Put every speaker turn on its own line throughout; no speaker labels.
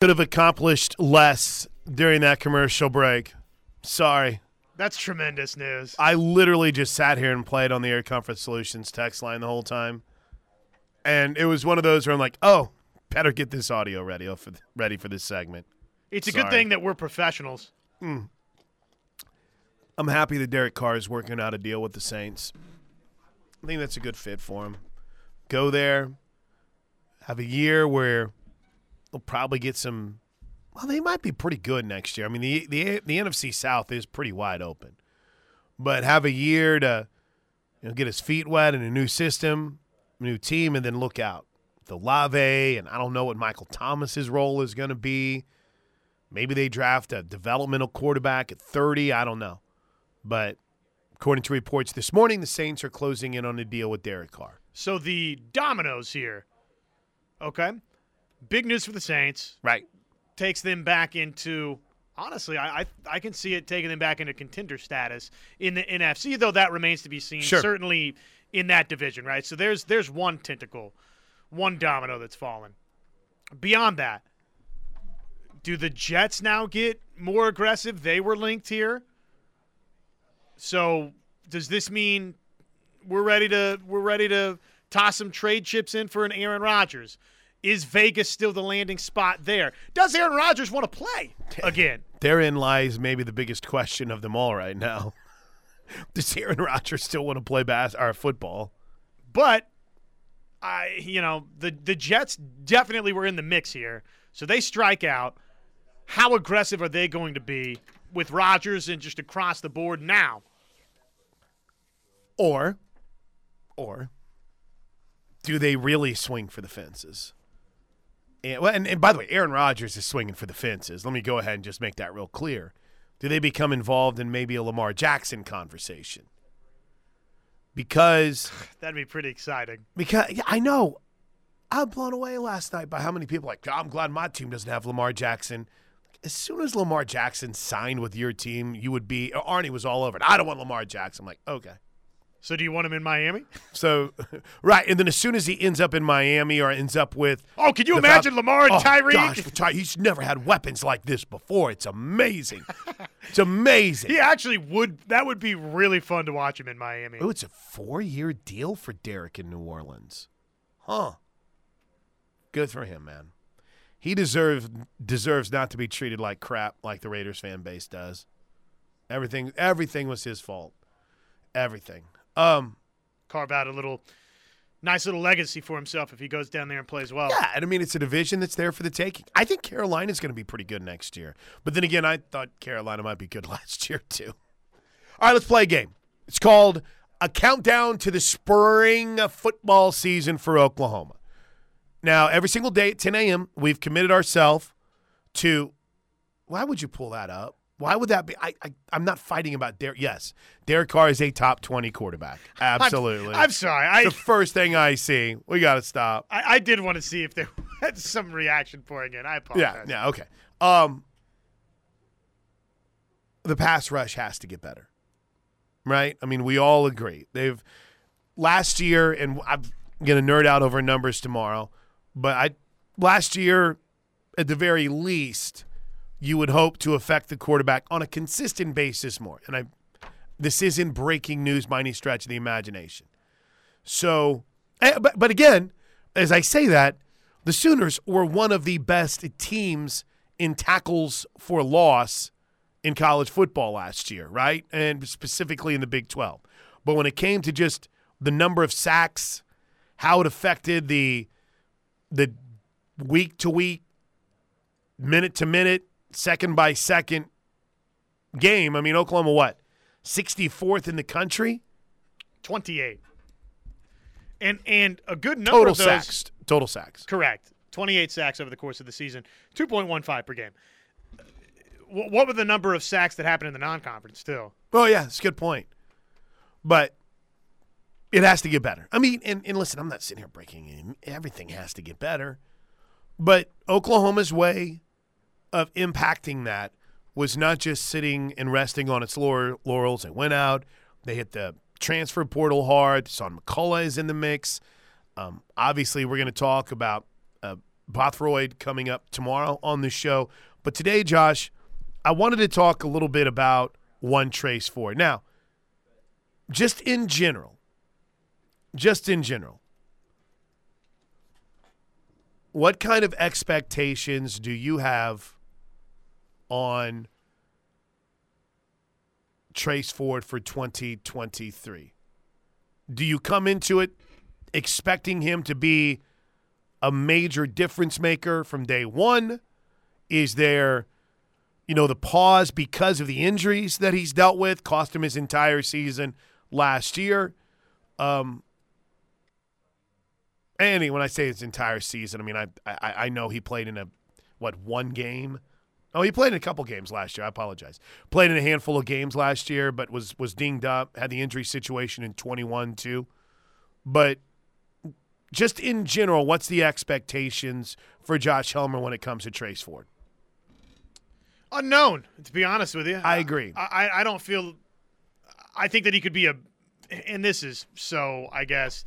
Could have accomplished less during that commercial break. Sorry.
That's tremendous news.
I literally just sat here and played on the Air Comfort Solutions text line the whole time. And it was one of those where I'm like, oh, better get this audio ready for ready for this segment.
It's a
Sorry.
good thing that we're professionals. Hmm.
I'm happy that Derek Carr is working out a deal with the Saints. I think that's a good fit for him. Go there, have a year where they'll probably get some. Well, they might be pretty good next year. I mean, the the the NFC South is pretty wide open, but have a year to you know get his feet wet in a new system, new team, and then look out. The Lave, and I don't know what Michael Thomas's role is going to be. Maybe they draft a developmental quarterback at 30. I don't know. But according to reports this morning, the Saints are closing in on a deal with Derek Carr.
So the dominoes here. Okay. Big news for the Saints.
Right.
Takes them back into honestly, I I, I can see it taking them back into contender status in the NFC, though that remains to be seen.
Sure.
Certainly in that division, right? So there's there's one tentacle, one domino that's fallen. Beyond that, do the Jets now get more aggressive? They were linked here. So does this mean we're ready to we're ready to toss some trade chips in for an Aaron Rodgers? Is Vegas still the landing spot there? Does Aaron Rodgers want to play again?
Therein lies maybe the biggest question of them all right now. Does Aaron Rodgers still want to play bas- or football?
But I, you know, the the Jets definitely were in the mix here. So they strike out. How aggressive are they going to be with Rodgers and just across the board now?
Or, or do they really swing for the fences? And, well, and, and by the way, Aaron Rodgers is swinging for the fences. Let me go ahead and just make that real clear. Do they become involved in maybe a Lamar Jackson conversation? Because
That'd be pretty exciting.
because yeah, I know I'm blown away last night by how many people like oh, I'm glad my team doesn't have Lamar Jackson. As soon as Lamar Jackson signed with your team, you would be Arnie was all over it. I don't want Lamar Jackson. I'm like, okay.
So do you want him in Miami?
So, right, and then as soon as he ends up in Miami or ends up with,
Oh, can you imagine Lamar and
oh,
Tyreek?
Gosh, Ty- he's never had weapons like this before. It's amazing. it's amazing.
He actually would. That would be really fun to watch him in Miami.
Oh, it's a four-year deal for Derek in New Orleans, huh? Good for him, man. He deserves deserves not to be treated like crap like the Raiders fan base does. Everything everything was his fault. Everything. Um,
Carve out a little nice little legacy for himself if he goes down there and plays well.
Yeah, and I mean it's a division that's there for the taking. I think Carolina's going to be pretty good next year. But then again, I thought Carolina might be good last year too. All right, let's play a game. It's called a countdown to the spring football season for Oklahoma. Now, every single day at 10 a.m., we've committed ourselves to. Why would you pull that up? Why would that be? I, I I'm not fighting about Derek. Yes, Derek Carr is a top 20 quarterback.
I'm-
Absolutely.
I'm, sorry. I,
the first thing I see. We got to stop.
I I did want to see if there was some reaction pouring in. I apologize.
Yeah, yeah, okay. Um the pass rush has to get better. Right? I mean, we all agree. They've last year and I'm going to nerd out over numbers tomorrow, but I last year at the very least you would hope to affect the quarterback on a consistent basis more. And I this isn't breaking news by any stretch of the imagination. So, eh, but, but again, as I say that, the Sooners were one of the best teams in tackles for loss in college football last year, right? And specifically in the Big 12. But when it came to just the number of sacks, how it affected the the week to week, minute to minute, second by second game, I mean Oklahoma what? 64th in the country?
28. And and a good number
Total
of those
sacks. Total sacks.
correct. 28 sacks over the course of the season, 2.15 per game. Wh- What were the number of sacks that happened in the non-conference too?
Oh yeah, it's a good point. But it has to get better. I mean, and, and listen, I'm not sitting here breaking in. Everything has to get better. But Oklahoma's way of impacting that was not just sitting and resting on its laur- laurels. They went out, they hit the transfer portal hard. Son McCullough is in the mix. Um, obviously, we're going to talk about a Bothroyd coming up tomorrow on the show. But today, Josh, I wanted to talk a little bit about one Trace Ford. Now, just in general, just in general, what kind of expectations do you have on Trace Ford for 2023? Do you come into it expecting him to be a major difference maker from day one? Is there, you know, the pause because of the injuries that he's dealt with, cost him his entire season last year? Um, and when I say his entire season, I mean I, I I know he played in a what one game. Oh, he played in a couple games last year. I apologize. Played in a handful of games last year, but was was dinged up. Had the injury situation in 21 too. But just in general, what's the expectations for Josh Helmer when it comes to Trace Ford?
Unknown, to be honest with you.
I agree.
I, I don't feel. I think that he could be a, and this is so I guess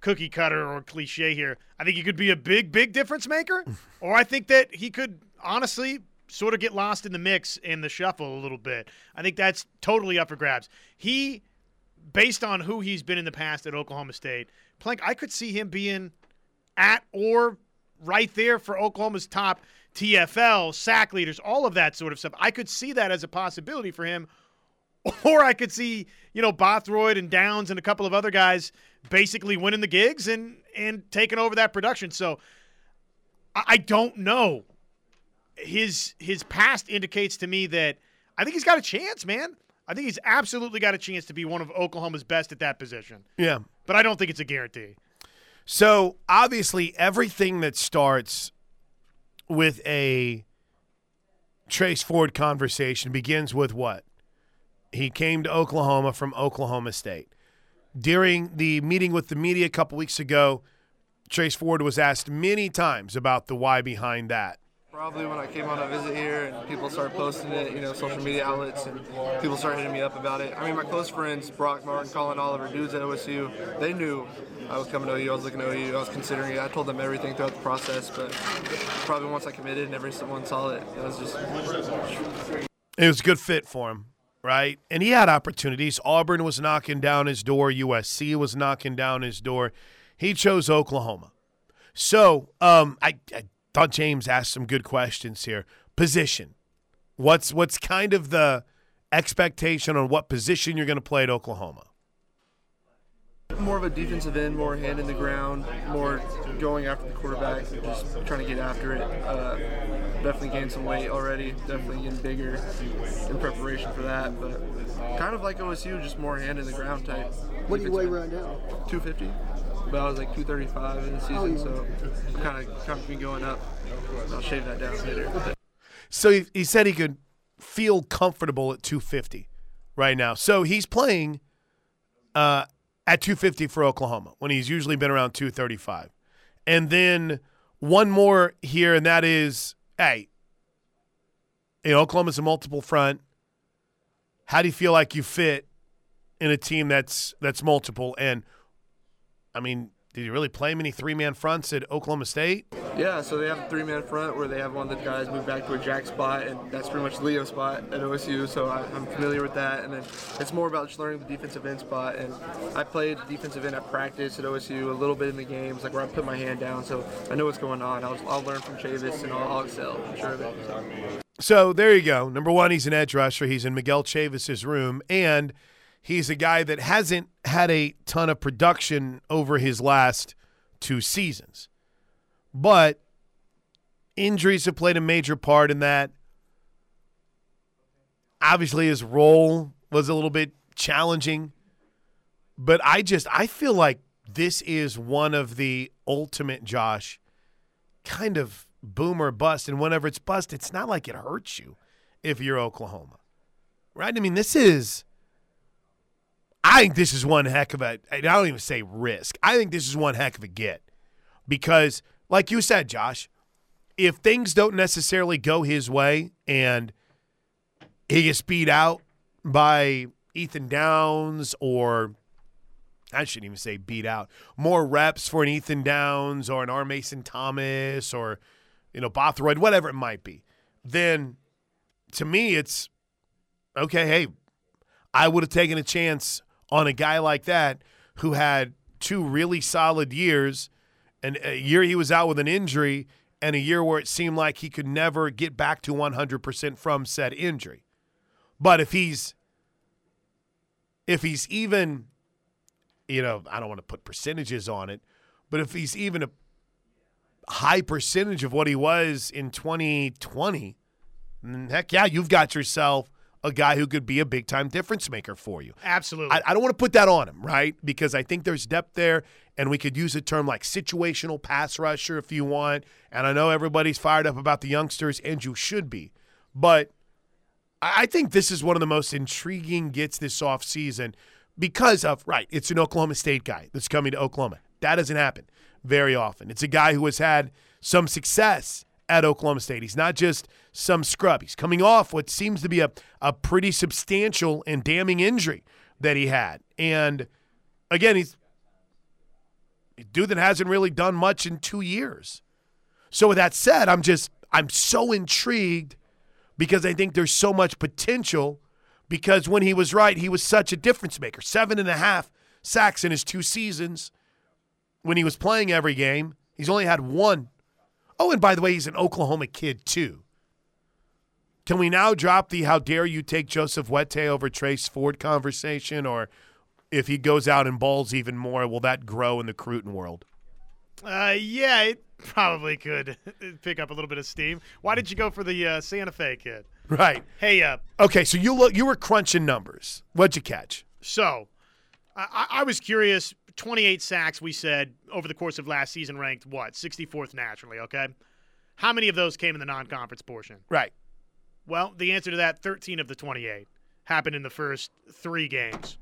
cookie cutter or cliche here. I think he could be a big, big difference maker, or I think that he could honestly sort of get lost in the mix in the shuffle a little bit. I think that's totally up for grabs. He, based on who he's been in the past at Oklahoma State, Plank, I could see him being at or right there for Oklahoma's top TFL, sack leaders, all of that sort of stuff. I could see that as a possibility for him. Or I could see, you know, Bothroyd and Downs and a couple of other guys basically winning the gigs and and taking over that production. So I, I don't know. His his past indicates to me that I think he's got a chance, man. I think he's absolutely got a chance to be one of Oklahoma's best at that position.
Yeah.
But I don't think it's a guarantee.
So obviously, everything that starts with a Trace Ford conversation begins with what? He came to Oklahoma from Oklahoma State. During the meeting with the media a couple weeks ago, Trace Ford was asked many times about the why behind that.
Probably when I came on a visit here and people started posting it, you know, social media outlets, and people started hitting me up about it. I mean, my close friends, Brock Martin, Collin Oliver, dudes at OSU, they knew I was coming to OU, I was looking at OU, I was considering it. I told them everything throughout the process, but probably once I committed and everyone saw it, it was just.
It was a good fit for him, right? And he had opportunities. Auburn was knocking down his door, USC was knocking down his door. He chose Oklahoma. So um, I, I thought James asked some good questions here. Position. What's what's kind of the expectation on what position you're going to play at Oklahoma?
More of a defensive end, more hand in the ground, more going after the quarterback, just trying to get after it. Uh, definitely gained some weight already, definitely getting bigger in preparation for that. But kind of like OSU, just more hand in the ground type.
What do you weigh right now?
250. But I was like 235 in the season,
Oh, yeah.
so kind of kind of been going up. I'll shave that down later.
So he, he said he could feel comfortable at 250 right now. So he's playing uh, at 250 for Oklahoma when he's usually been around 235. And then one more here, and that is hey, you know, Oklahoma's a multiple front. How do you feel like you fit in a team that's that's multiple? And I mean, did you really play many three man fronts at Oklahoma State?
Yeah, so they have a three-man front where they have one of the guys move back to a jack spot, and that's pretty much Leo's spot at OSU. So I, I'm familiar with that, and then it's more about just learning the defensive end spot. And I played defensive end at practice at OSU a little bit in the games, like where I put my hand down, so I know what's going on. I'll, I'll learn from Chavis, and I'll, I'll excel. I'm sure of it. So.
So there you go. Number one, he's an edge rusher. He's in Miguel Chavis's room, and he's a guy that hasn't had a ton of production over his last two seasons. But injuries have played a major part in that. Obviously, his role was a little bit challenging. But I just I feel like this is one of the ultimate Josh kind of boom or bust. And whenever it's bust, it's not like it hurts you if you're Oklahoma. Right? I mean, this is I think this is one heck of a I don't even say risk. I think this is one heck of a get. Because, like you said, Josh, if things don't necessarily go his way and he gets beat out by Ethan Downs or I shouldn't even say beat out. More reps for an Ethan Downs or an R. Mason Thomas or, you know, Bothroyd, whatever it might be. Then to me, it's okay, hey, I would have taken a chance on a guy like that who had two really solid years and a year he was out with an injury and a year where it seemed like he could never get back to 100% from said injury. But if he's if he's even you know, I don't want to put percentages on it, but if he's even a high percentage of what he was in 2020, heck yeah, you've got yourself a guy who could be a big time difference maker for you.
Absolutely.
I, I, don't want to put that on him, right? Because I think there's depth there, and we could use a term like situational pass rusher if you want. And I know everybody's fired up about the youngsters, and you should be. But I think this is one of the most intriguing gets this offseason because of, right, it's an Oklahoma State guy that's coming to Oklahoma. That doesn't happen very often. It's a guy who has had some success at Oklahoma State. He's not just some scrub. He's coming off what seems to be a, a pretty substantial and damning injury that he had. And again, he's a dude that hasn't really done much in two years. So with that said, I'm just I'm so intrigued because I think there's so much potential because when he was right, he was such a difference maker. Seven and a half sacks in his two seasons when he was playing every game. He's only had one. Oh, and by the way, he's an Oklahoma kid, too. Can we now drop the how dare you take Joseph Wette over Trace Ford conversation? Or if he goes out and balls even more, will that grow in the Cruton world?
Uh, yeah, it probably could pick up a little bit of steam. Why did you go for the uh, Santa Fe kid?
Right.
Hey, uh,
Okay, so you look. You were crunching numbers. What'd you catch?
so I, I was curious. 28 sacks, we said, over the course of last season, ranked what? 64th nationally, okay? How many of those came in the non conference portion?
Right.
Well, the answer to that 13 of the 28 happened in the first three games.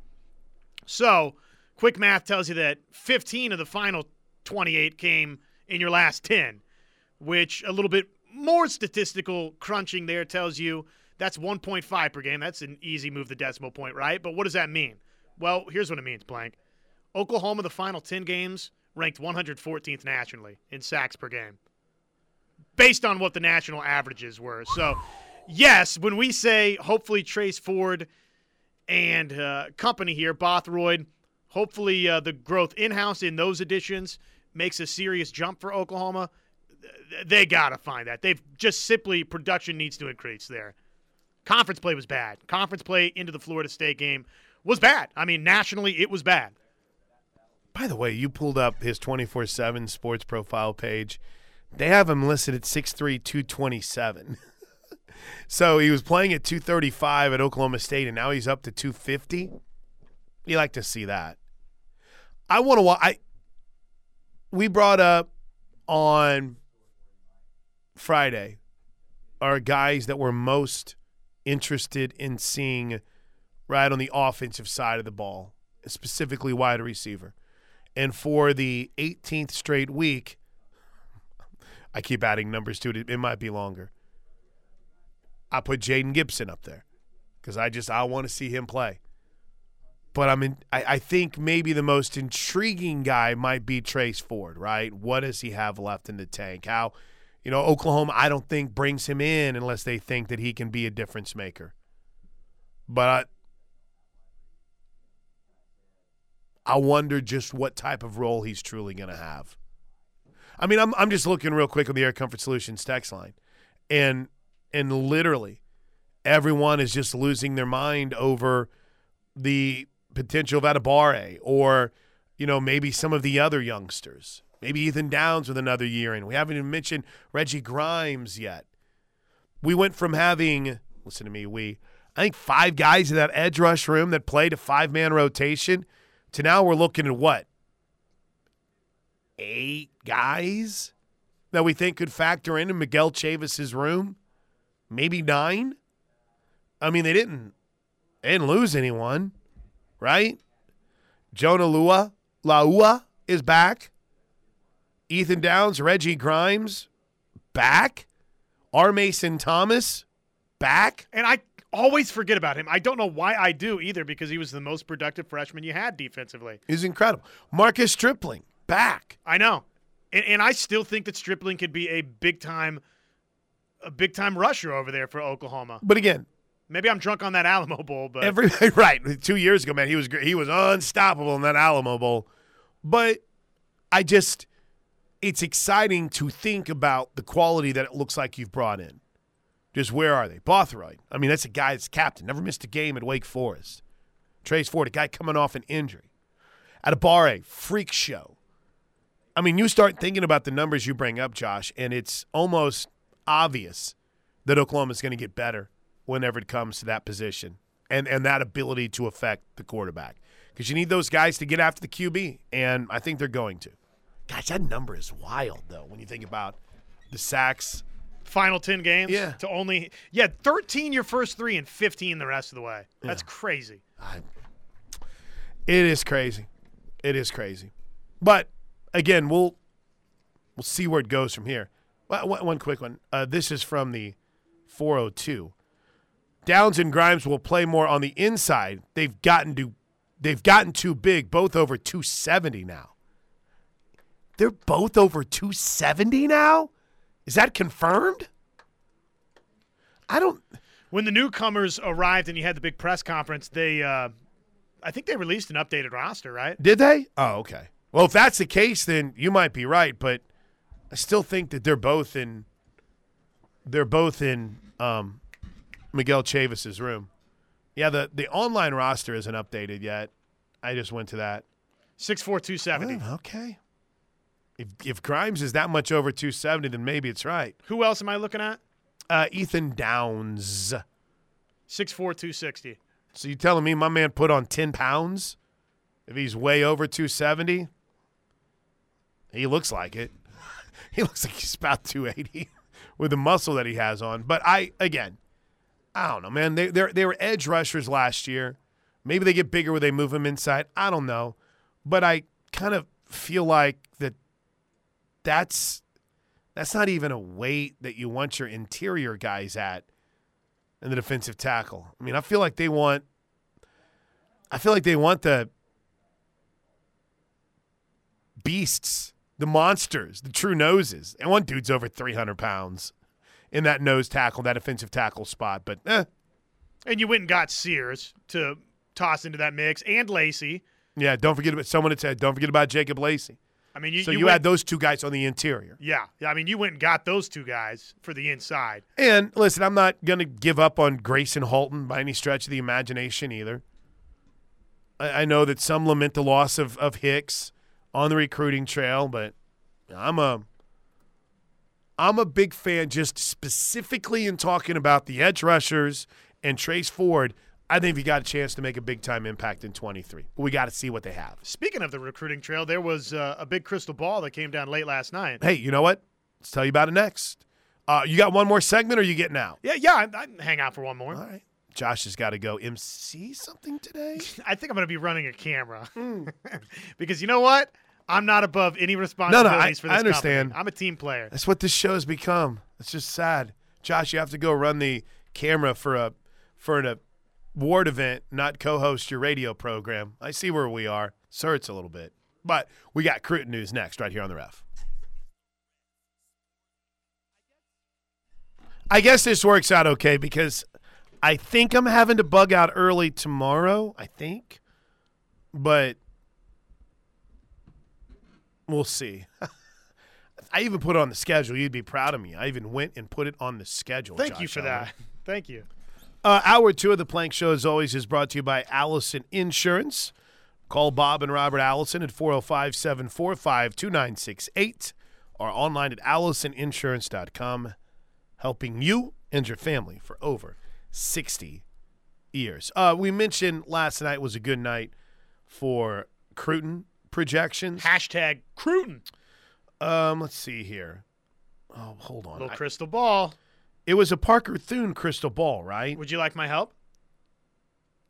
So, quick math tells you that 15 of the final 28 came in your last 10, which a little bit more statistical crunching there tells you that's 1.5 per game. That's an easy move the decimal point, right? But what does that mean? Well, here's what it means, Blank. Oklahoma, the final 10 games, ranked 114th nationally in sacks per game, based on what the national averages were. So, yes, when we say hopefully Trace Ford and uh, company here, Bothroyd, hopefully uh, the growth in house in those additions makes a serious jump for Oklahoma. They got to find that. They've just simply, production needs to increase there. Conference play was bad. Conference play into the Florida State game was bad. I mean, nationally, it was bad.
By the way, you pulled up his 24 7 sports profile page. They have him listed at 6'3, 227. so he was playing at 235 at Oklahoma State, and now he's up to 250. You like to see that. I want to. I we brought up on Friday our guys that were most interested in seeing right on the offensive side of the ball, specifically wide receiver. And for the 18th straight week, I keep adding numbers to it. It might be longer. I put Jaden Gibson up there because I just I want to see him play. But I'm in. I, I think maybe the most intriguing guy might be Trace Ford. Right? What does he have left in the tank? How, you know, Oklahoma I don't think brings him in unless they think that he can be a difference maker. But I, I wonder just what type of role he's truly going to have. I mean, I'm I'm just looking real quick on the Air Comfort Solutions text line, and and literally, everyone is just losing their mind over the potential of Adebawore or you know maybe some of the other youngsters, maybe Ethan Downs with another year in. We haven't even mentioned Reggie Grimes yet. We went from having listen to me, we I think five guys in that edge rush room that played a five man rotation to now we're looking at what? Eight guys that we think could factor into Miguel Chavis's room? Maybe nine? I mean, they didn't they didn't lose anyone, right? Jonah Lua, Laua is back. Ethan Downs, Reggie Grimes, back. R. Mason Thomas, back.
And I always forget about him. I don't know why I do either because he was the most productive freshman you had defensively.
He's incredible. Marcus Stripling back.
I know. And, and I still think that Stripling could be a big time a big time rusher over there for Oklahoma.
But again,
Maybe I'm drunk on that Alamo Bowl, but
every right two years ago, man, he was he was unstoppable in that Alamo Bowl. But I just, it's exciting to think about the quality that it looks like you've brought in. Just where are they? Bothroyd. I mean, that's a guy that's captain, never missed a game at Wake Forest. Trace Ford, a guy coming off an injury. Adebawore, a freak show. I mean, you start thinking about the numbers you bring up, Josh, and it's almost obvious that Oklahoma's going to get better whenever it comes to that position and, and that ability to affect the quarterback. Because you need those guys to get after the QB, and I think they're going to. Gosh, that number is wild, though, when you think about the sacks.
final 10 games
Yeah.
to only yeah, 13 your first 3 and 15 the rest of the way. That's crazy.
I, it is crazy. It is crazy. But again, we'll we'll see where it goes from here. Well, One, quick one. Uh, this is from the 402. Downs and Grimes will play more on the inside. They've gotten to they've gotten too big, both over 270 now. They're both over 270 now? Is that confirmed? I don't
When the newcomers arrived and you had the big press conference, they uh I think they released an updated roster, right?
Did they? Oh, okay. Well, if that's the case, then you might be right, but I still think that they're both in they're both in um, Miguel Chavis's room. Yeah, the the online roster isn't updated yet. I just went to that.
64270.
Oh, okay. If if Grimes is that much over 270, then maybe it's right.
Who else am I looking at?
Uh, Ethan Downs.
64260.
So you telling me my man put on 10 pounds? If he's way over 270? He looks like it. He looks like he's about 280 with the muscle that he has on. But I, again, I don't know, man. They, they were edge rushers last year. Maybe they get bigger when they move them inside. I don't know. But I kind of feel like that that's that's not even a weight that you want your interior guys at in the defensive tackle. I mean, I feel like they want I feel like they want the beasts, the monsters, the true noses. And one dudes over 300 pounds in that nose tackle, that offensive tackle spot. But eh,
And you went and got Sears to toss into that mix and Lacey.
yeah, don't forget about someone had said, don't forget about Jacob Lacey.
I mean, you,
so
you,
you,
went,
had those two guys on the interior.
Yeah. Yeah. I mean, you went and got those two guys for the inside.
And listen, I'm not going to give up on Gracen Halton by any stretch of the imagination either. I, I know that some lament the loss of, of Hicks on the recruiting trail, but I'm a I'm a big fan just specifically in talking about the edge rushers and Trace Ford. I think we got a chance to make a big time impact in 23. We got to see what they have.
Speaking of the recruiting trail, there was uh, a big crystal ball that came down late last night.
Hey, you know what? Let's tell you about it next. Uh, you got one more segment, or you getting out?
Yeah, yeah, I, I hang out for one more.
All right. Josh has got to go MC something today.
I think I'm going to be running a camera
Hmm.
because you know what? I'm not above any responsibilities for this
I understand.
company. I'm a team player.
That's what this show has become. It's just sad. Josh, you have to go run the camera for a for an award event, not co-host your radio program. I see where we are. Sir, it's a little bit. But we got Cruton news next, right here on the ref. I guess this works out okay because I think I'm having to bug out early tomorrow. I think, but we'll see. I even put it on the schedule. You'd be proud of me. I even went and put it on the schedule.
Thank
Josh
you for
Allen.
that. Thank you.
Uh, hour two of the Plank Show, as always, is brought to you by Allison Insurance. Call Bob and Robert Allison at 405 745 2968 or online at AllisonInsurance.com, helping you and your family for over 60 years. Uh, we mentioned last night was a good night for Cruton projections.
Hashtag Cruton.
Um, let's see here. Oh, hold on.
Little
I-
crystal ball.
it was a Parker Thune crystal ball, right?
Would you like my help?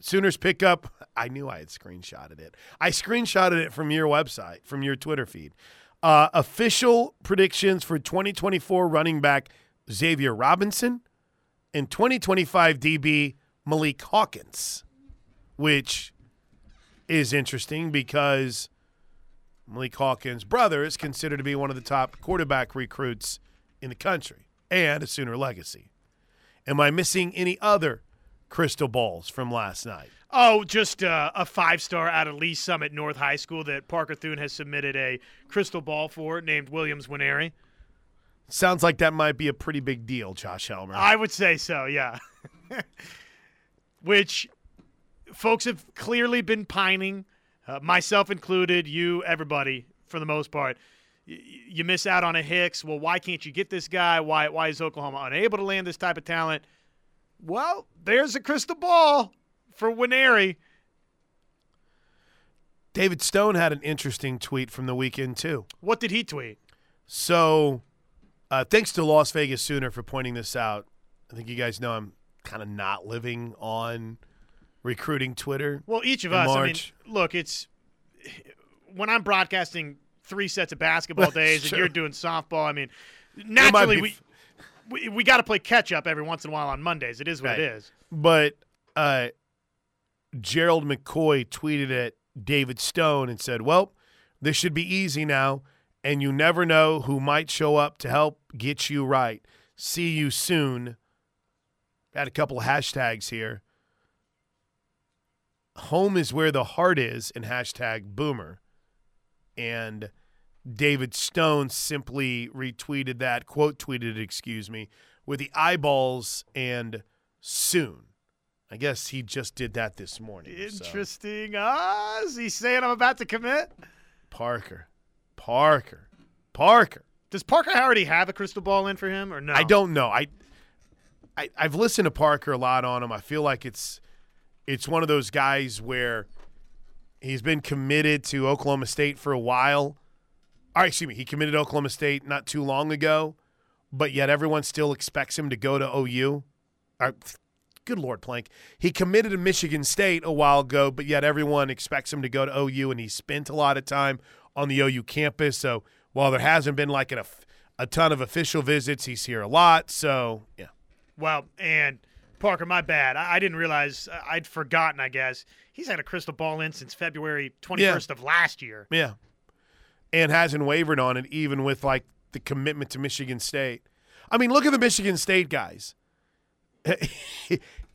Sooners pick up. I knew I had screenshotted it. I screenshotted it from your website, from your Twitter feed. Uh, official predictions for 2024 running back Xavier Robinson, and 2025 DB Malik Hawkins, which is interesting because Malik Hawkins' brother is considered to be one of the top quarterback recruits in the country and a Sooner legacy. Am I missing any other crystal balls from last night?
Oh, just uh, a five star out of Lee Summit North High School that Parker Thune has submitted a crystal ball for, named Williams Nwaneri.
Sounds like that might be a pretty big deal, Josh Helmer.
I would say so, yeah. Which folks have clearly been pining, uh, myself included, you, everybody, for the most part. Y- you miss out on a Hicks. Well, why can't you get this guy? Why, why is Oklahoma unable to land this type of talent? Well, there's a crystal ball for Nwaneri.
David Stone had an interesting tweet from the weekend, too.
What did he tweet?
So, uh, thanks to Las Vegas Sooner for pointing this out. I think you guys know I'm kind of not living on recruiting Twitter.
Well, each of us.
March.
I mean, look, it's when I'm broadcasting three sets of basketball days and you're doing softball. I mean, naturally we
f-
we, we got to play catch up every once in a while on Mondays. It is what it
Right.
is.
But uh, Gerald McCoy tweeted at David Stone and said, Well, this should be easy now, and you never know who might show up to help get you right. See you soon. Had a couple of hashtags here. Home is where the heart is, and hashtag boomer. And David Stone simply retweeted that, quote tweeted, excuse me, with the eyeballs and soon. I guess he just did that this morning. so.
Interesting. Ah, is he saying I'm about to commit?
Parker, Parker, Parker.
Does Parker already have a crystal ball in for him or no?
I don't know. I, I I've listened to Parker a lot on him. I feel like it's it's one of those guys where he's been committed to Oklahoma State for a while. All right, excuse me. He committed to Oklahoma State not too long ago, but yet everyone still expects him to go to OU. Good Lord, Plank. He committed to Michigan State a while ago, but yet everyone expects him to go to OU, and he spent a lot of time on the OU campus. So while there hasn't been like an, a ton of official visits, he's here a lot. So yeah,
Well, and Parker, my bad. I, I didn't realize. I- I'd forgotten. I guess he's had a crystal ball in since February 21st of last year.
yeah, and hasn't wavered on it even with like the commitment to Michigan State. I mean, look at the Michigan State guys.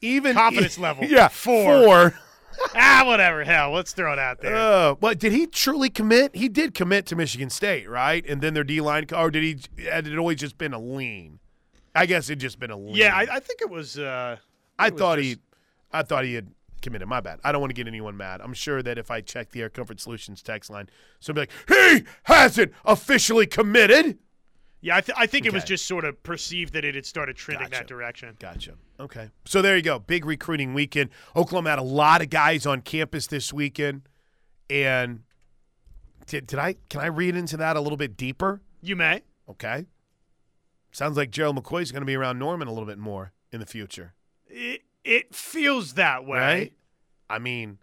even
Confidence level,
yeah,
four.
four.
ah, whatever. Hell, let's throw it out there.
Uh, but did he truly commit? He did commit to Michigan State, right? And then their D line, or did he? Had it always just been a lean? I guess it just been a lean.
yeah, I, I think it was. Uh,
I
it was
thought
just-
he, I thought he had committed. My bad. I don't want to get anyone mad. I'm sure that if I check the Air Comfort Solutions text line, somebody like he hasn't officially committed.
Yeah, I, th- I think it was just sort of perceived that it had started trending
Gotcha.
that direction.
Gotcha. Okay. So there you go. Big recruiting weekend. Oklahoma had a lot of guys on campus this weekend, and did, did I can I read into that a little bit deeper?
You may.
Okay. Sounds like Gerald McCoy's going to be around Norman a little bit more in the future,
It, it feels that way.
right? I mean,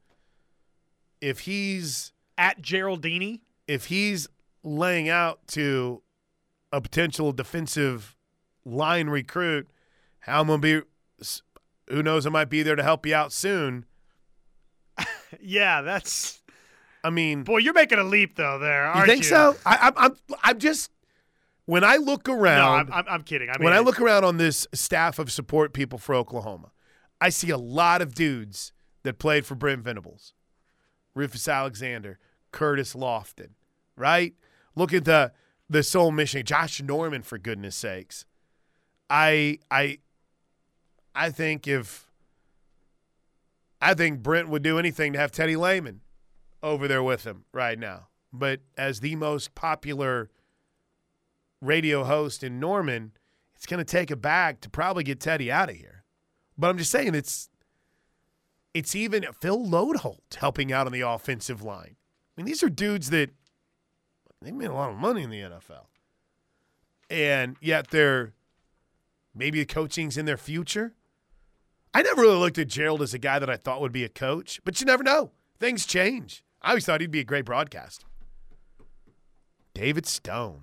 if he's
At Geraldini.
if he's laying out to a potential defensive line recruit, how I'm going to be. Who knows? I might be there to help you out soon.
Yeah, that's.
I mean,
Boy, you're making a leap though. There,
you think so? I, I'm, I'm, I'm just when I look around.
I'm, I'm, I'm kidding. I mean,
when I look around on this staff of support people for Oklahoma, I see a lot of dudes that played for Brent Venables, Rufus Alexander, Curtis Lofton, right? Look at the the Soul Mission, Josh Norman, for goodness sakes. I I I think if I think Brent would do anything to have Teddy Lehman over there with him right now. But as the most popular radio host in Norman, it's going to take a bag to probably get Teddy out of here. But I'm just saying it's it's even Phil Loadholt helping out on the offensive line. I mean, these are dudes that they made a lot of money in the NFL. And yet they're maybe the coaching's in their future. I never really looked at Gerald as a guy that I thought would be a coach, but you never know. Things change. I always thought he'd be a great broadcaster. David Stone.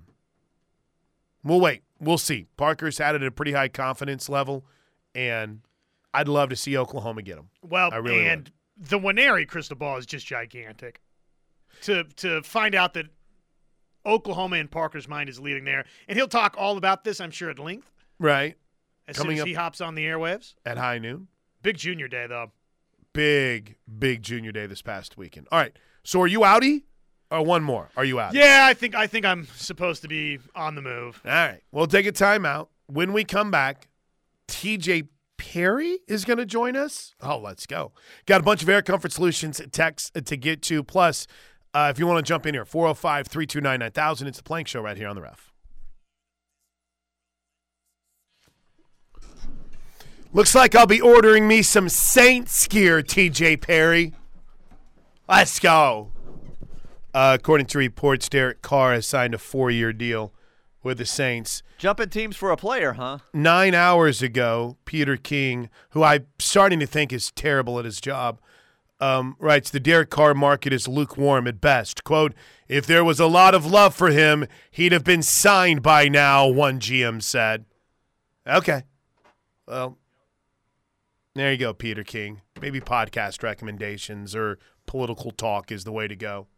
We'll wait. We'll see. Parker's had it at a pretty high confidence level, and I'd love to see Oklahoma get him.
Well,
I really
and the Nwaneri crystal ball is just gigantic. To to find out that Oklahoma in Parker's mind is leading there, and he'll talk all about this, I'm sure, at length
Right
as
Coming
soon as he hops on the airwaves.
at high noon.
Big Junior Day though.
Big big junior day this past weekend. All right, so are you outie? Or one more? Are you out?
Yeah, I think I think I'm supposed to be on the move.
All right. We'll take a timeout. When we come back, TJ Perry is going to join us. Oh, let's go. Got a bunch of Air Comfort Solutions texts to get to. Plus, uh, if you want to jump in here, 405 329 9000. It's the Plank Show right here on the ref. Looks like I'll be ordering me some Saints gear, TJ Perry. Let's go. Uh, according to reports, Derek Carr has signed a four year deal with the Saints.
Jumping teams for a player, huh?
Nine hours ago, Peter King, who I'm starting to think is terrible at his job, um, writes the Derek Carr market is lukewarm at best. Quote, if there was a lot of love for him, he'd have been signed by now, one GM said. Okay. Well, there you go, Peter King. Maybe podcast recommendations or political talk is the way to go.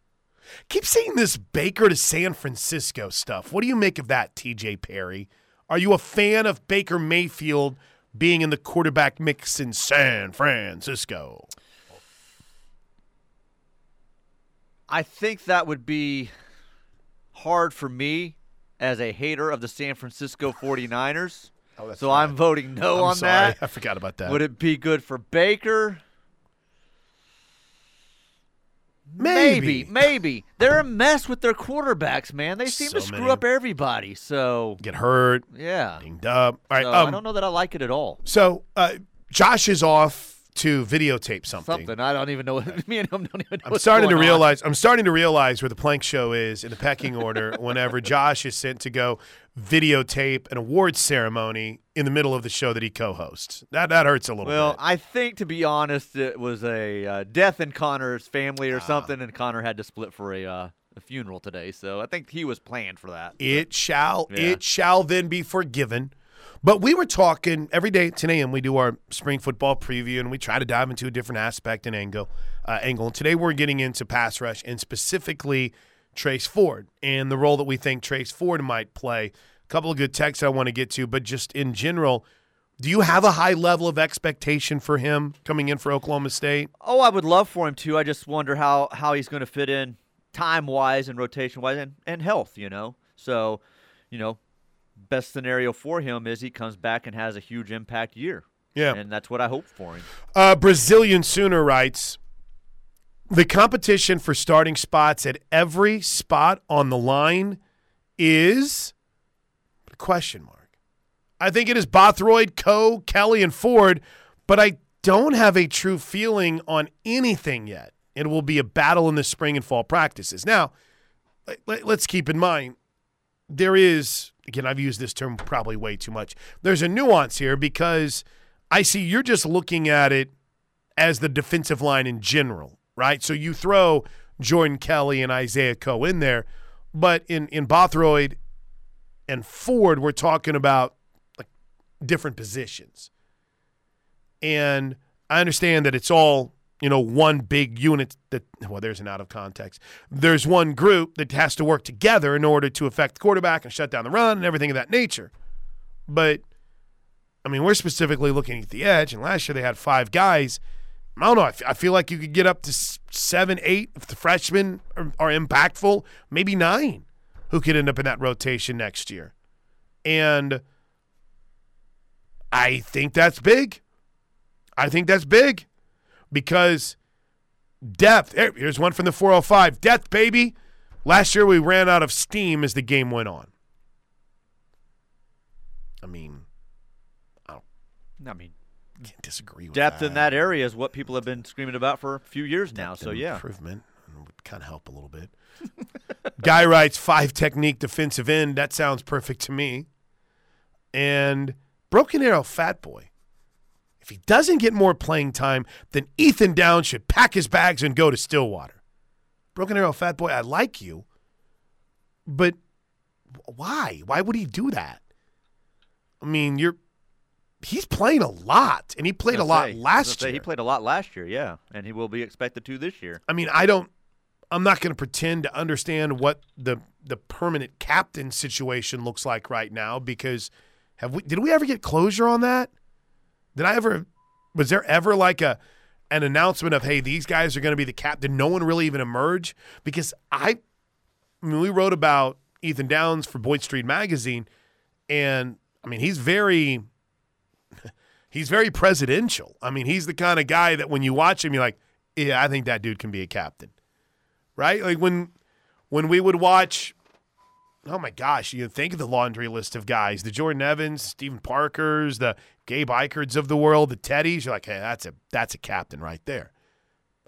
Keep seeing this Baker to San Francisco stuff. What do you make of that, TJ Perry? Are you a fan of Baker Mayfield being in the quarterback mix in San Francisco?
I think that would be hard for me as a hater of the San Francisco 49ers.
Oh,
so I'm voting no
I'm
on
sorry.
that.
I forgot about that.
Would it be good for Baker?
Maybe.
maybe, maybe. They're a mess with their quarterbacks, man. They seem to screw
many.
up everybody. So
Get hurt,
yeah,
dinged up. All right.
so
um,
I don't know that I like it at all.
So uh, Josh is off to videotape something.
Something I don't even know. What, me and him don't even know.
I'm starting to
going on.
realize. I'm starting to realize where the plank show is in the pecking order. whenever Josh is sent to go videotape an awards ceremony in the middle of the show that he co-hosts, that that hurts a little
Well,
bit.
I think to be honest, it was a uh, death in Connor's family
Ah.
or something, and Connor had to split for a, uh, a funeral today. So I think he was planned for that.
It shall
Yeah.
it shall then be forgiven. But we were talking every day at 10 a.m. We do our spring football preview and we try to dive into a different aspect and angle. Uh, angle. And today we're getting into pass rush and specifically Trace Ford and the role that we think Trace Ford might play. A couple of good texts I want to get to, but just in general, do you have a high level of expectation for him coming in for Oklahoma State?
Oh, I would love for him to. I just wonder how how he's going to fit in time wise and rotation wise and, and health. You know, so you know, best scenario for him is he comes back and has a huge impact year.
Yeah.
and that's what I hope for him.
Uh, Brazilian Sooner writes The competition for starting spots at every spot on the line is question mark. I think it is Bothroyd, Coe, Kelly, and Ford, but I don't have a true feeling on anything yet. It will be a battle in the spring and fall practices. Now, let- let- let's keep in mind there is again I've used this term probably way too much. There's a nuance here because I see you're just looking at it as the defensive line in general, right? So you throw Jordan Kelly and Isaiah Coe in there, but in in Bothroyd and Ford, we're talking about like different positions. And I understand that it's all, you know, one big unit that well, there's an out of context. There's one group that has to work together in order to affect the quarterback and shut down the run and everything of that nature. But I mean, we're specifically looking at the edge, and last year they had five guys. I don't know. I f- I feel like you could get up to seven, eight if the freshmen are, are impactful, maybe nine, who could end up in that rotation next year. And I think that's big. I think that's big because depth. here- Here's one from the 405. Depth, baby. Last year we ran out of steam as the game went on. I mean,
I mean,
can't disagree with
depth
that.
in that area is what people have been screaming about for a few years now. So yeah,
improvement would kind of help a little bit. Guy writes five technique defensive end. That sounds perfect to me. And Broken Arrow Fat Boy. If he doesn't get more playing time, then Ethan Downs should pack his bags and go to Stillwater. Broken Arrow Fat Boy, I like you, but why? Why would he do that? I mean, you're he's playing a lot, and he played a lot
say-
last
gonna say
year.
He played a lot last year, yeah, and he will be expected to this year.
I mean, I don't. I'm not going to pretend to understand what the the permanent captain situation looks like right now because have we did we ever get closure on that? Did I ever was there ever like a an announcement of hey these guys are going to be the captain? Did no one really even emerge because I, I mean we wrote about Ethan Downs for Boyd Street magazine and I mean he's very he's very presidential. I mean he's the kind of guy that when you watch him you're like yeah I think that dude can be a captain right? Like when when we would watch oh my gosh, you think of the laundry list of guys, the Jordan Evans, Stephen Parkers, the Gabe Ikards of the world, the Teddies, you're like, hey, that's a that's a captain right there.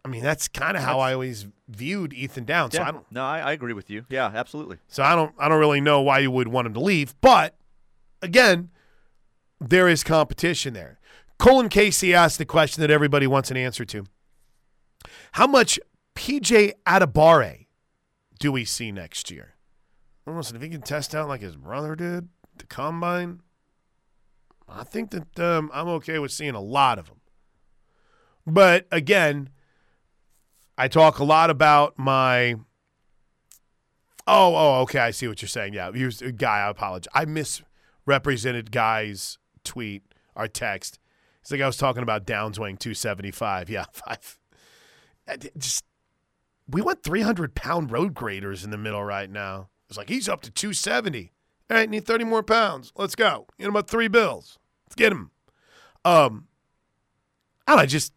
I mean, that's kind of how I always viewed Ethan Downs. So I don't
no, I, I agree with you. Yeah, absolutely.
so I don't I don't really know why you would want him to leave, but again, there is competition there. Colin Casey asked the question that everybody wants an answer to. How much PJ Adebawore do we see next year? Listen, if he can test out like his brother did, the combine, I think that um, I'm okay with seeing a lot of them. But again, I talk a lot about my Oh, oh, okay. I see what you're saying. Yeah, you guy. I apologize. I misrepresented Guy's tweet, our text. It's like I was talking about downswing 275. Yeah, five. I Just we want 300 pound road graders in the middle right now. It's like he's up to 270. All right, need 30 more pounds. Let's go. Get him about three bills. Let's get him. Um, I don't know. Just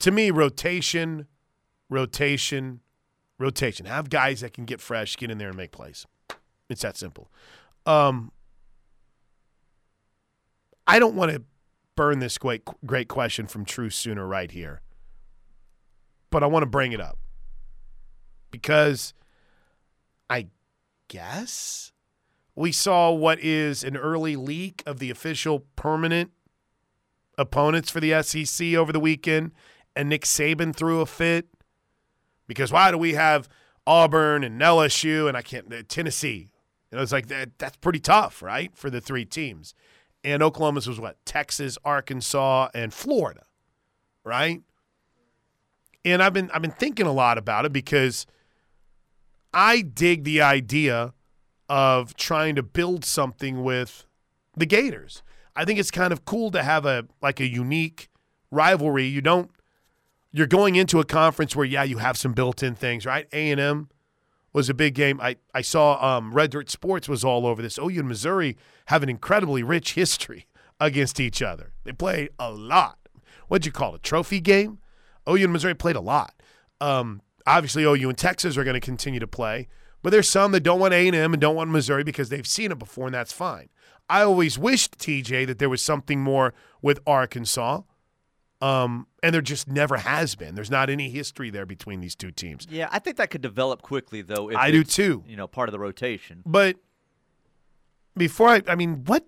to me, rotation, rotation, rotation. Have guys that can get fresh, get in there and make plays. It's that simple. Um, I don't want to burn this great great question from True Sooner right here, but I want to bring it up because I guess we saw what is an early leak of the official permanent opponents for the SEC over the weekend, and Nick Saban threw a fit because why do we have Auburn and LSU and I can't Tennessee? And know, was like that. That's pretty tough, right, for the three teams. And Oklahoma's was what Texas, Arkansas, and Florida, right? And I've been I've been thinking a lot about it because I dig the idea of trying to build something with the Gators. I think it's kind of cool to have a like a unique rivalry. You don't you're going into a conference where yeah, you have some built-in things, right? A&M was a big game. I, I saw um, Red Dirt Sports was all over this. OU and Missouri have an incredibly rich history against each other. They play a lot. What'd you call it? Trophy game? OU and Missouri played a lot. Um, obviously, OU and Texas are going to continue to play, but there's some that don't want A&M and don't want Missouri because they've seen it before, and that's fine. I always wished, TJ, that there was something more with Arkansas. Um, and there just never has been. There's not any history there between these two teams.
Yeah, I think that could develop quickly though. If
I do too.
You know, part of the rotation.
But before I, I mean, what,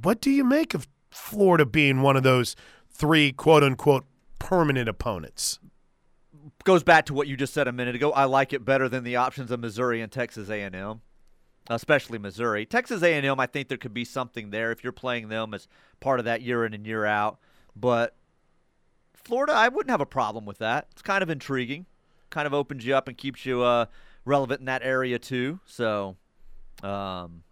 what do you make of Florida being one of those three quote unquote permanent opponents?
Goes back to what you just said a minute ago. I like it better than the options of Missouri and Texas A&M, especially Missouri. Texas A&M, I think there could be something there if you're playing them as part of that year in and year out. But Florida, I wouldn't have a problem with that. It's kind of intriguing. Kind of opens you up and keeps you uh, relevant in that area too. So, um,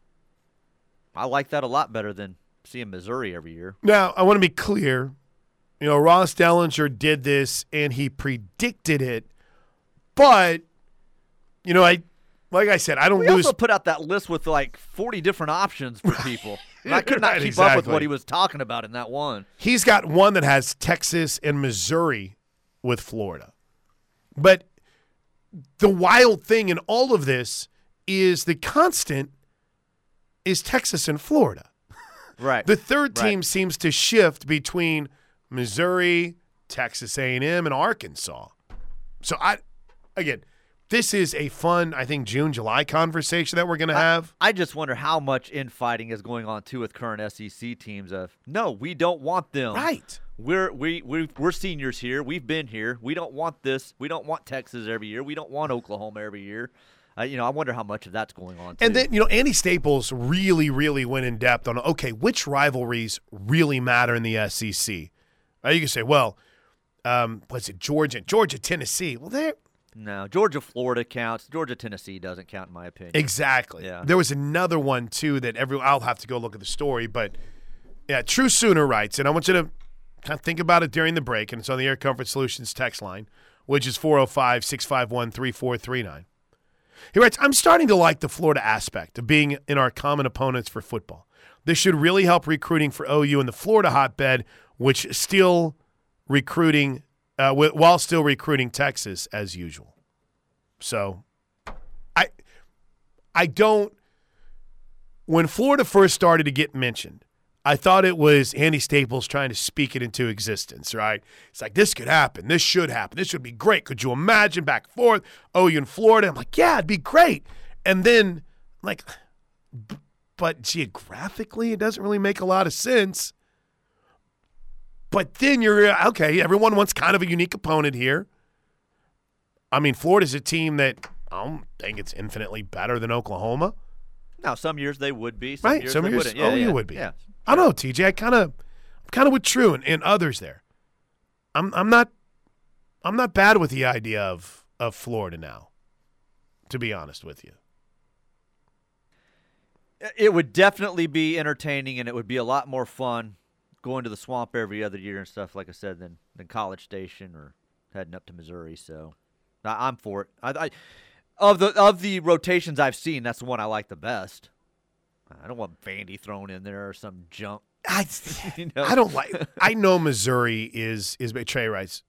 I like that a lot better than seeing Missouri every year.
Now, I want to be clear. You know, Ross Dellenger did this and he predicted it, but you know, I like I said, I don't
We
lose.
also put out that list with like 40 different options for people. And I could not
Right,
keep up with what he was talking about in that one.
He's got one that has Texas and Missouri with Florida. But the wild thing in all of this is the constant is Texas and Florida.
Right.
The third
Right.
team seems to shift between Missouri, Texas A&M and Arkansas. So I again, this is a fun, I think June July conversation that we're going to have.
I just wonder how much infighting is going on too with current SEC teams. Of no, we don't want them.
Right.
We're we we we're seniors here. We've been here. We don't want this. We don't want Texas every year. We don't want Oklahoma every year. Uh, you know, I wonder how much of that's going on.
And then, you know, Andy Staples really, really went in depth on okay, which rivalries really matter in the SEC? Uh, you can say, well, um, what's it, Georgia, Georgia, Tennessee? Well, they're
no, Georgia, Florida counts. Georgia, Tennessee doesn't count in my opinion.
exactly.
Yeah.
There was another one too that every I'll have to go look at the story, but yeah, True Sooner writes, and I want you to kind of think about it during the break, and it's on the Air Comfort Solutions text line, which is 405 651 3439. He writes, I'm starting to like the Florida aspect of being in our common opponents for football. This should really help recruiting for OU in the Florida hotbed, which still recruiting, uh, while still recruiting Texas as usual. So, I, I don't. When Florida first started to get mentioned, I thought it was Andy Staples trying to speak it into existence, right? It's like, this could happen. This should happen. This would be great. Could you imagine back and forth? Oh, you in Florida? I'm like, yeah, it'd be great. And then, like, but geographically, it doesn't really make a lot of sense. But then you're, okay, everyone wants kind of a unique opponent here. I mean, Florida's a team that I don't think it's infinitely better than Oklahoma.
now, some years they would be. Some
Right,
years
some
they
years
wouldn't. Yeah, oh,
OU
yeah,
would be.
Yeah.
I don't know, TJ. I kind of, I'm kind of with True and, and others there. I'm, I'm not, I'm not bad with the idea of of Florida now. To be honest with you,
It would definitely be entertaining, and it would be a lot more fun going to the swamp every other year and stuff. Like I said, than than College Station or heading up to Missouri. So I, I'm for it. I, I of the of the rotations I've seen, that's the one I like the best. I don't want Vandy thrown in there or some junk.
I,
You know?
I don't like. I know Missouri is is Trey writes.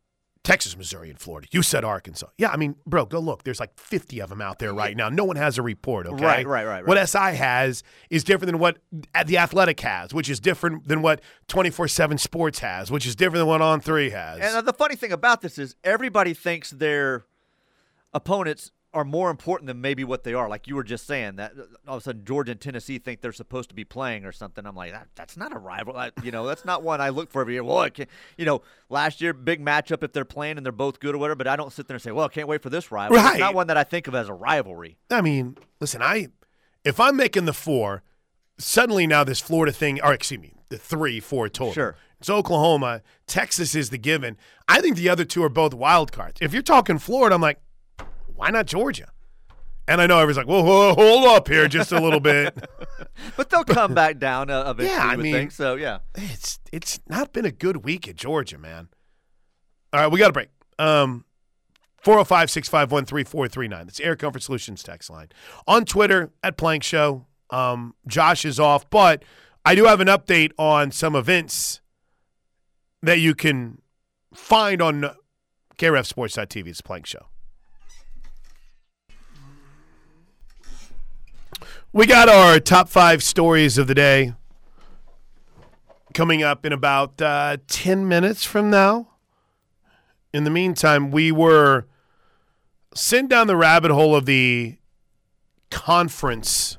Texas, Missouri, and Florida. You said Arkansas. Yeah, I mean, bro, go look. There's like 50 of them out there right now. No one has a report, okay?
Right, right, right,
What. SI has is different than what the Athletic has, which is different than what 24 7 Sports has, which is different than what On 3 has.
And uh, the funny thing about this is everybody thinks their opponents are more important than maybe what they are. Like you were just saying that all of a sudden Georgia and Tennessee think they're supposed to be playing or something. I'm like, that, that's not a rival. I, you know, that's not one I look for every year. Well, you know, last year big matchup if they're playing and they're both good or whatever. But I don't sit there and say, well, I can't wait for this rival.
Right.
It's not one that I think of as a rivalry.
I mean, listen, I if I'm making the four, suddenly now this Florida thing, or excuse me, the three, four total.
Sure.
It's Oklahoma. Texas is the given. I think the other two are both wild cards. If you're talking Florida, I'm like, why not Georgia? And I know everyone's like, whoa, whoa, hold up here just a little bit.
But they'll come back down uh, eventually.
Yeah, I mean-
think. so. Yeah.
it's it's not been a good week at Georgia, man. All right, we got a break. Um 405-651-3439. That's Air Comfort Solutions text line. On Twitter at Plank Show. Um, Josh is off, but I do have an update on some events that you can find on KRFSports.tv. It's Plank Show. We got our top five stories of the day coming up in about uh, 10 minutes from now. In the meantime, we were sent down the rabbit hole of the conference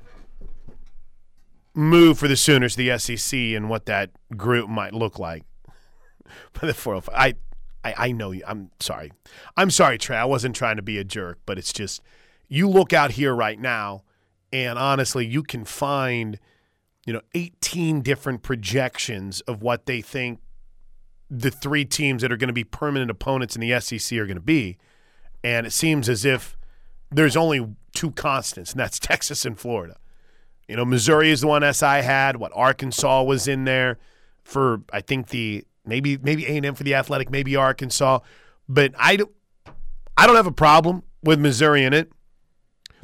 move for the Sooners, the SEC, and what that group might look like. But the 405, I, I, I know you. I'm sorry. I'm sorry, Trey. I wasn't trying to be a jerk, but it's just you look out here right now, and honestly, you can find you know 18 different projections of what they think the three teams that are going to be permanent opponents in the SEC are going to be and it seems as if there's only two constants and that's Texas and Florida. You know, Missouri is the one SI had, what Arkansas was in there for I think the maybe maybe A&M for the Athletic, maybe Arkansas, but I don't I don't have a problem with Missouri in it.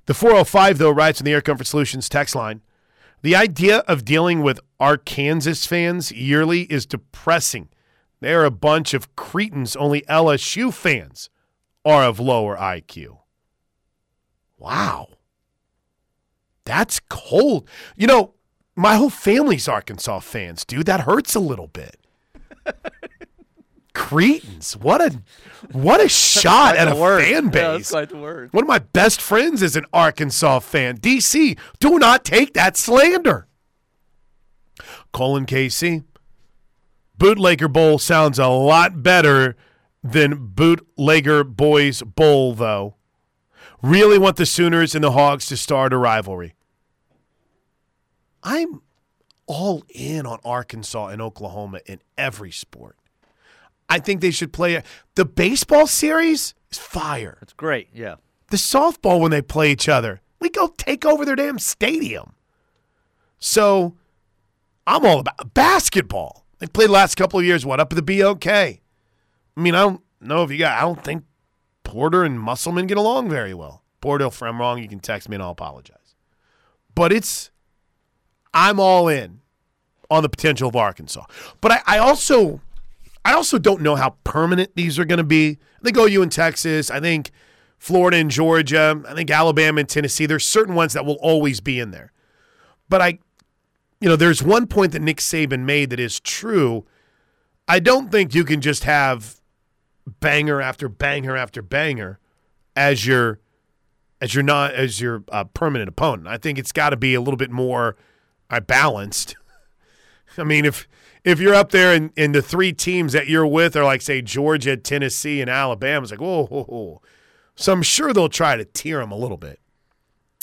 The 405 though writes in the Air Comfort Solutions text line the idea of dealing with Arkansas fans yearly is depressing. They're a bunch of cretins. Only LSU fans are of lower IQ. Wow. That's cold. You know, my whole family's Arkansas fans, dude. That hurts a little bit. Cretins. What a what a shot at a fan
Yeah,
base.
that's quite the word.
One of my best friends is an Arkansas fan. DC, do not take that slander. Colin Casey, Bootlegger Bowl sounds a lot better than Bootlegger Boys Bowl, though. really want the Sooners and the Hogs to start a rivalry. I'm all in on Arkansas and Oklahoma in every sport. I think they should play it. the baseball series is fire.
It's great. Yeah.
The softball when they play each other, we go take over their damn stadium. So I'm all about basketball. They played the last couple of years. What up at the BOK? I mean, I don't know if you got. I don't think Porter and Musselman get along very well. Porter, if I'm wrong, you can text me and I'll apologize. But it's I'm all in on the potential of Arkansas. But I, I also I also don't know how permanent these are going to be. I think OU and Texas. I think Florida and Georgia. I think Alabama and Tennessee. There's certain ones that will always be in there. But I, you know, there's one point that Nick Saban made that is true. I don't think you can just have banger after banger after banger as your as your not as your uh, permanent opponent. I think it's got to be a little bit more uh, balanced. I mean, if if you're up there and, and the three teams that you're with are like say Georgia, Tennessee, and Alabama, it's like whoa, whoa, whoa. So I'm sure they'll try to tier them a little bit.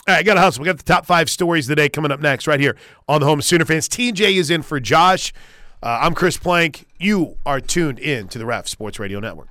All right, got to hustle. We got the top five stories of the day coming up next, right here on the Home Sooner Fans. TJ is in for Josh. Uh, I'm Chris Plank. You are tuned in to the Ref Sports Radio Network.